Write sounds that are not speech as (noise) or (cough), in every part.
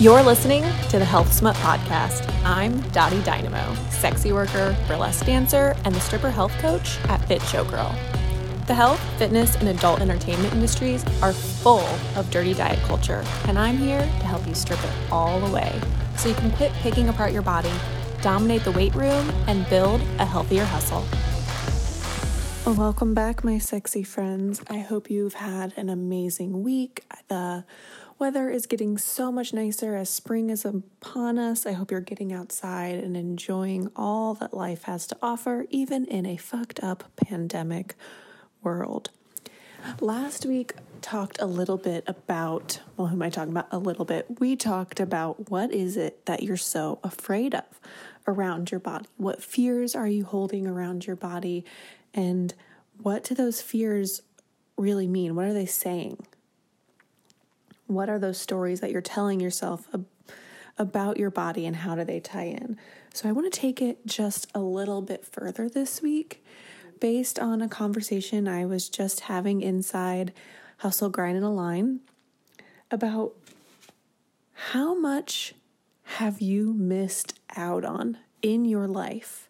You're listening to the Health Smut Podcast. I'm Dottie Dynamo, sexy worker, burlesque dancer, and the stripper health coach at Fit Showgirl. The health, fitness, and adult entertainment industries are full of dirty diet culture, and I'm here to help you strip it all away so you can quit picking apart your body, dominate the weight room, and build a healthier hustle. Welcome back, my sexy friends. I hope you've had an amazing week. The weather is getting so much nicer as spring is upon us. I hope you're getting outside and enjoying all that life has to offer, even in a fucked up pandemic world. Last week talked a little bit about, well, who am I talking about? A little bit. We talked about what is it that you're so afraid of around your body? What fears are you holding around your body? And what do those fears really mean? What are they saying? What are those stories that you're telling yourself ab- about your body and how do they tie in? So I want to take it just a little bit further this week based on a conversation I was just having inside Hustle, Grind, and Align about how much have you missed out on in your life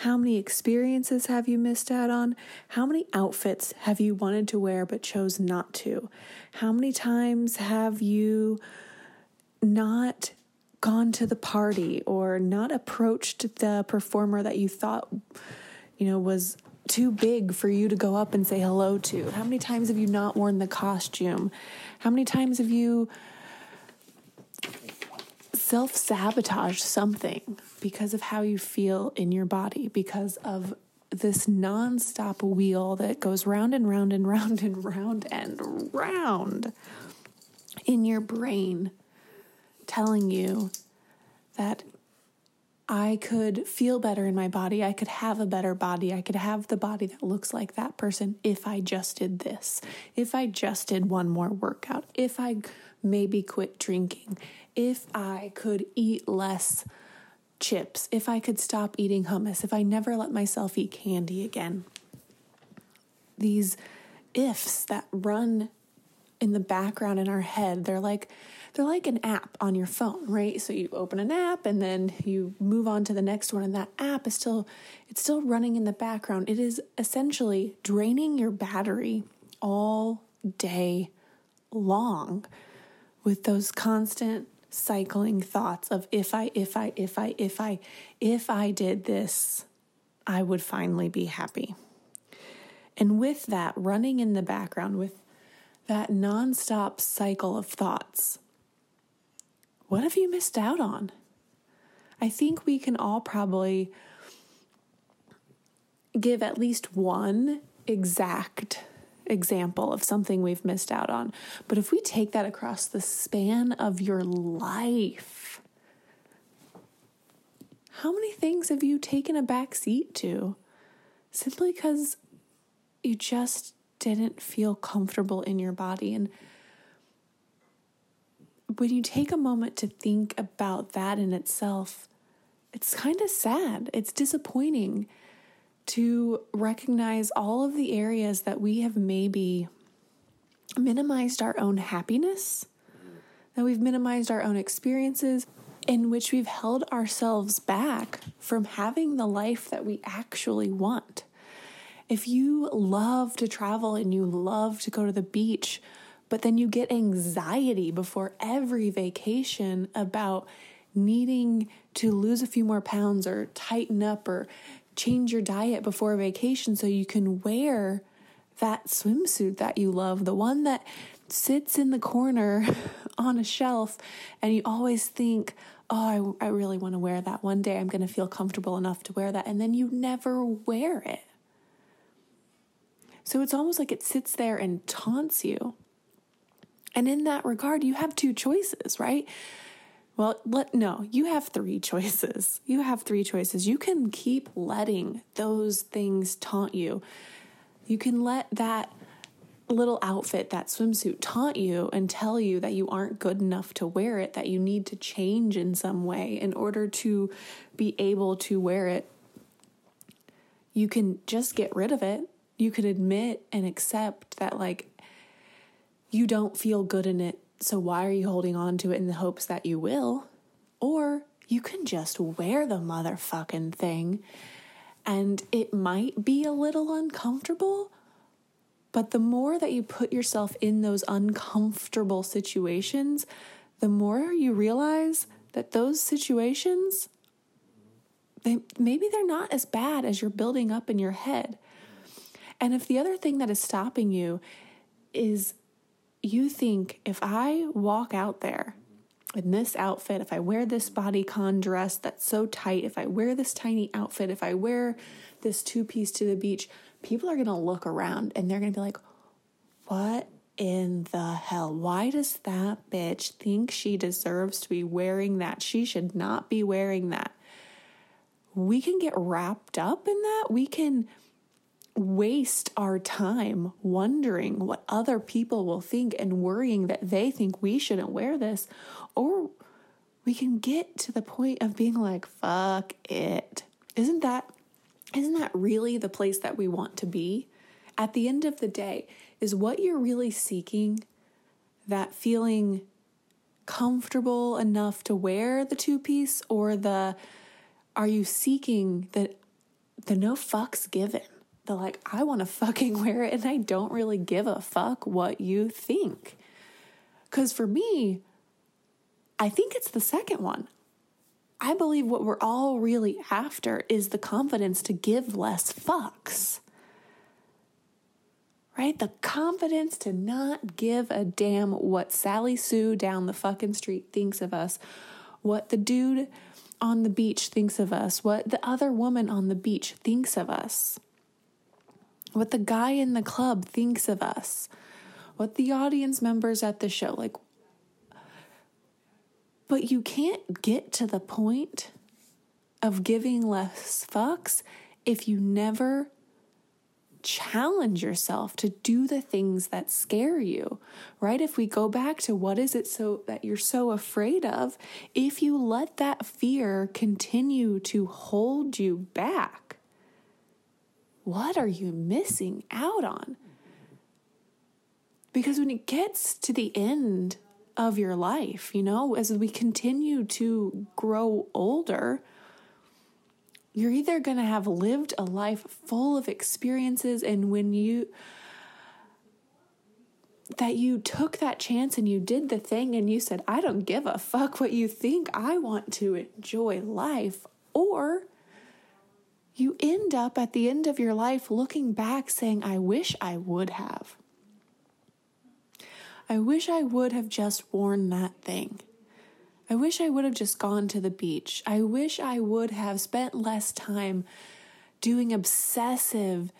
how many experiences have you missed out on? How many outfits have you wanted to wear but chose not to? How many times have you not gone to the party or not approached the performer that you thought, you know, was too big for you to go up and say hello to? How many times have you not worn the costume? How many times have you self sabotage something because of how you feel in your body, because of this non-stop wheel that goes round and round and (laughs) round and round and round in your brain, telling you that I could feel better in my body. I could have a better body. I could have the body that looks like that person if I just did this. If I just did one more workout. If I maybe quit drinking if I could eat less chips, if I could stop eating hummus, if I never let myself eat candy again. These ifs that run in the background in our head, they're like they're like an app on your phone, right? So you open an app and then you move on to the next one and that app is still it's still running in the background. It is essentially draining your battery all day long with those constant cycling thoughts of if I, if I, if I, if I, if I did this, I would finally be happy. And with that running in the background, with that nonstop cycle of thoughts, what have you missed out on? I think we can all probably give at least one exact example of something we've missed out on. But if we take that across the span of your life, how many things have you taken a back seat to simply because you just didn't feel comfortable in your body? And when you take a moment to think about that in itself, it's kind of sad. It's disappointing to recognize all of the areas that we have maybe minimized our own happiness, that we've minimized our own experiences, in which we've held ourselves back from having the life that we actually want. If you love to travel and you love to go to the beach, but then you get anxiety before every vacation about needing to lose a few more pounds or tighten up or change your diet before vacation so you can wear that swimsuit that you love, the one that sits in the corner (laughs) on a shelf, and you always think, oh, I, I really want to wear that. One day I'm going to feel comfortable enough to wear that. And then you never wear it. So it's almost like it sits there and taunts you. And in that regard, you have two choices, right? Well, let no, you have three choices. You have three choices. You can keep letting those things taunt you. You can let that little outfit, that swimsuit, taunt you and tell you that you aren't good enough to wear it, that you need to change in some way in order to be able to wear it. You can just get rid of it. you could admit and accept that, like, you don't feel good in it. So why are you holding on to it in the hopes that you will? Or you can just wear the motherfucking thing and it might be a little uncomfortable. But the more that you put yourself in those uncomfortable situations, the more you realize that those situations they maybe they're not as bad as you're building up in your head. And if the other thing that is stopping you is you think if I walk out there in this outfit, if I wear this bodycon dress that's so tight, if I wear this tiny outfit, if I wear this two piece to the beach, people are going to look around and they're going to be like, what in the hell? Why does that bitch think she deserves to be wearing that? She should not be wearing that. We can get wrapped up in that. We can waste our time wondering what other people will think and worrying that they think we shouldn't wear this. Or we can get to the point of being like, fuck it. Isn't that isn't that really the place that we want to be? At the end of the day, is what you're really seeking that feeling comfortable enough to wear the two piece or the are you seeking the the no fucks given? The like I want to fucking (laughs) wear it and I don't really give a fuck what you think. Cuz for me, I think it's the second one. I believe what we're all really after is the confidence to give less fucks. Right? The confidence to not give a damn what Sally Sue down the fucking street thinks of us, what the dude on the beach thinks of us, what the other woman on the beach thinks of us, what the guy in the club thinks of us, what the audience members at the show like but you can't get to the point of giving less fucks if you never challenge yourself to do the things that scare you, right? If we go back to what is it so that you're so afraid of, if you let that fear continue to hold you back, what are you missing out on? Because when it gets to the end of your life, you know, as we continue to grow older, you're either going to have lived a life full of experiences and when you that you took that chance and you did the thing and you said, I don't give a fuck what you think. I want to enjoy life. Or you end up at the end of your life looking back saying, I wish I would have. I wish I would have just worn that thing. I wish I would have just gone to the beach. I wish I would have spent less time doing obsessive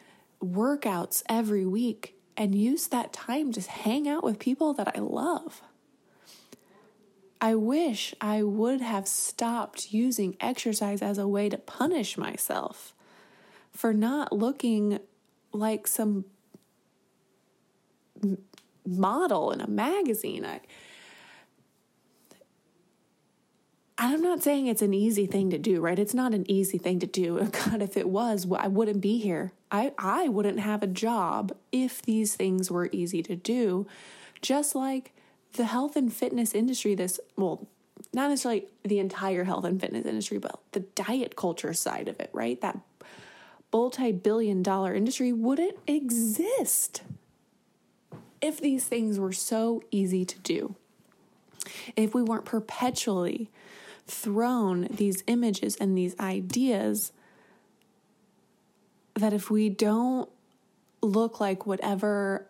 workouts every week and used that time to hang out with people that I love. I wish I would have stopped using exercise as a way to punish myself for not looking like some model in a magazine. I, I'm not saying it's an easy thing to do, right? It's not an easy thing to do. (laughs) Oh God, if it was, I wouldn't be here. I, I wouldn't have a job if these things were easy to do. Just like the health and fitness industry, this, well, not necessarily the entire health and fitness industry, but the diet culture side of it, right? That multi billion dollar industry wouldn't exist if these things were so easy to do, if we weren't perpetually thrown these images and these ideas, that if we don't look like whatever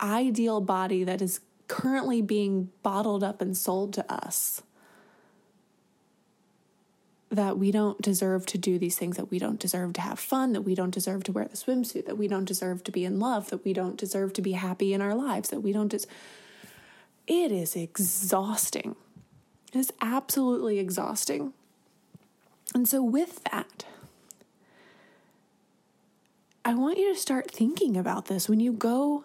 ideal body that is currently being bottled up and sold to us, that we don't deserve to do these things, that we don't deserve to have fun, that we don't deserve to wear the swimsuit, that we don't deserve to be in love, that we don't deserve to be happy in our lives, that we don't just. Des- it is exhausting. It is absolutely exhausting. And so, with that, I want you to start thinking about this when you go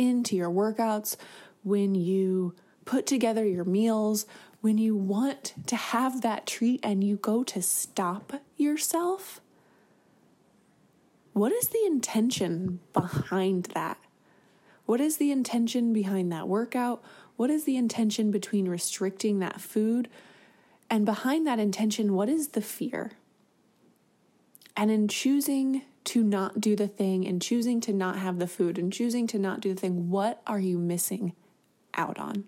into your workouts, when you put together your meals, when you want to have that treat and you go to stop yourself, what is the intention behind that? What is the intention behind that workout? What is the intention between restricting that food? And behind that intention, what is the fear? And in choosing to not do the thing and choosing to not have the food and choosing to not do the thing, what are you missing out on?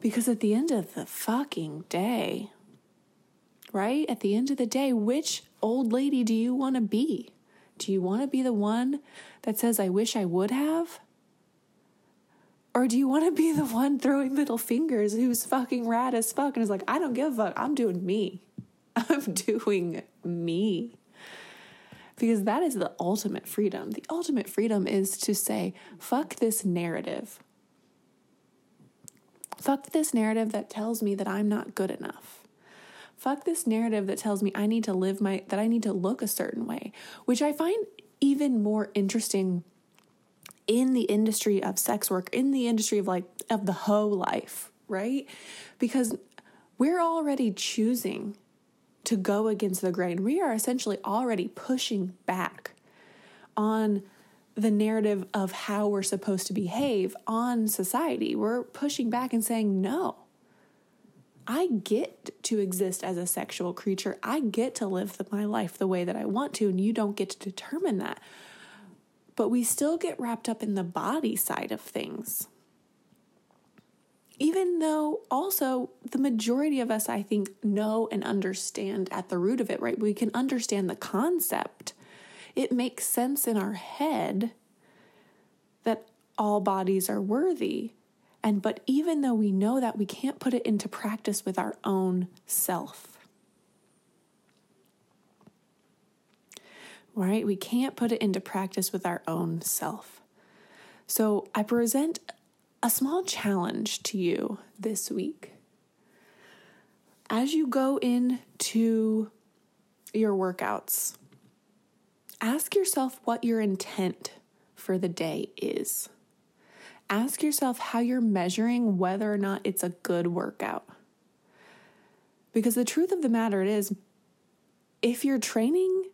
Because at the end of the fucking day, right? At the end of the day, which old lady do you want to be? Do you want to be the one that says, I wish I would have? Or do you want to be the one throwing middle fingers who's fucking rad as fuck and is like, I don't give a fuck. I'm doing me. (laughs) I'm doing me. Because that is the ultimate freedom. The ultimate freedom is to say, fuck this narrative. Fuck this narrative that tells me that I'm not good enough. Fuck this narrative that tells me I need to live my, that I need to look a certain way, which I find even more interesting in the industry of sex work, in the industry of like, of the hoe life, right? Because we're already choosing to go against the grain. We are essentially already pushing back on the narrative of how we're supposed to behave on society. We're pushing back and saying, no, I get to exist as a sexual creature. I get to live my life the way that I want to, and you don't get to determine that. But we still get wrapped up in the body side of things. Even though also the majority of us, I think, know and understand at the root of it, right? We can understand the concept it makes sense in our head that all bodies are worthy. And but even though we know that, we can't put it into practice with our own self. Right? We can't put it into practice with our own self. So I present a small challenge to you this week. As you go into your workouts, ask yourself what your intent for the day is. Ask yourself how you're measuring whether or not it's a good workout. Because the truth of the matter is, if you're training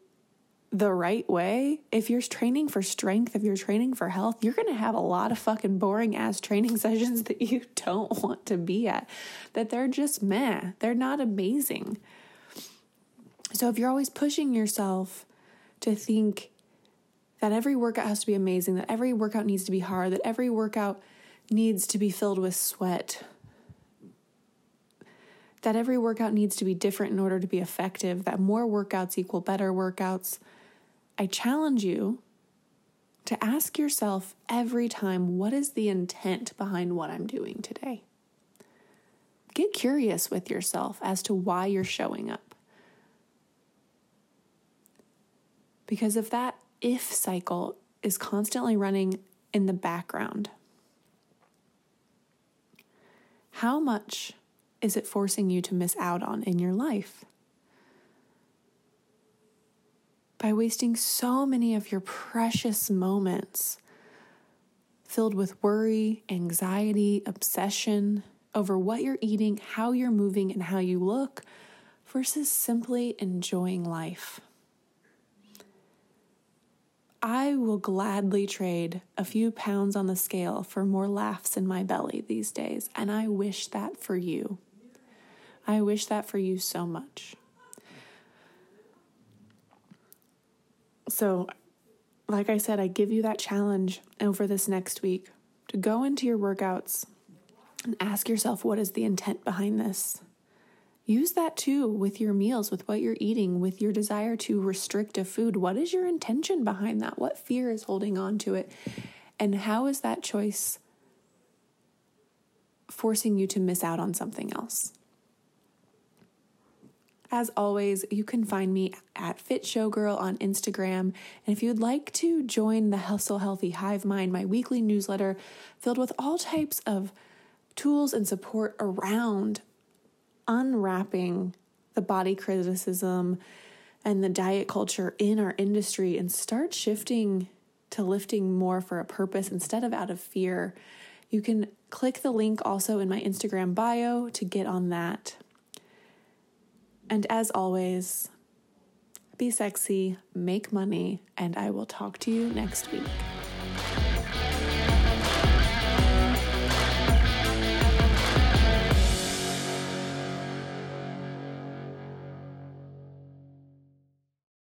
the right way, if you're training for strength, if you're training for health, you're going to have a lot of fucking boring ass training (laughs) sessions that you don't want to be at, that they're just meh, they're not amazing. So if you're always pushing yourself to think that every workout has to be amazing, that every workout needs to be hard, that every workout needs to be filled with sweat, that every workout needs to be different in order to be effective, that more workouts equal better workouts. I challenge you to ask yourself every time what is the intent behind what I'm doing today? Get curious with yourself as to why you're showing up. Because if that if cycle is constantly running in the background, how much is it forcing you to miss out on in your life? By wasting so many of your precious moments filled with worry, anxiety, obsession over what you're eating, how you're moving, and how you look, versus simply enjoying life. I will gladly trade a few pounds on the scale for more laughs in my belly these days, and I wish that for you. I wish that for you so much. So, like I said, I give you that challenge over this next week to go into your workouts and ask yourself what is the intent behind this? Use that too with your meals, with what you're eating, with your desire to restrict a food. What is your intention behind that? What fear is holding on to it? And how is that choice forcing you to miss out on something else? As always, you can find me at Fit Showgirl on Instagram. And if you'd like to join the Hustle Healthy Hive Mind, my weekly newsletter filled with all types of tools and support around unwrapping the body criticism and the diet culture in our industry and start shifting to lifting more for a purpose instead of out of fear, you can click the link also in my Instagram bio to get on that. And as always, be sexy, make money, and I will talk to you next week.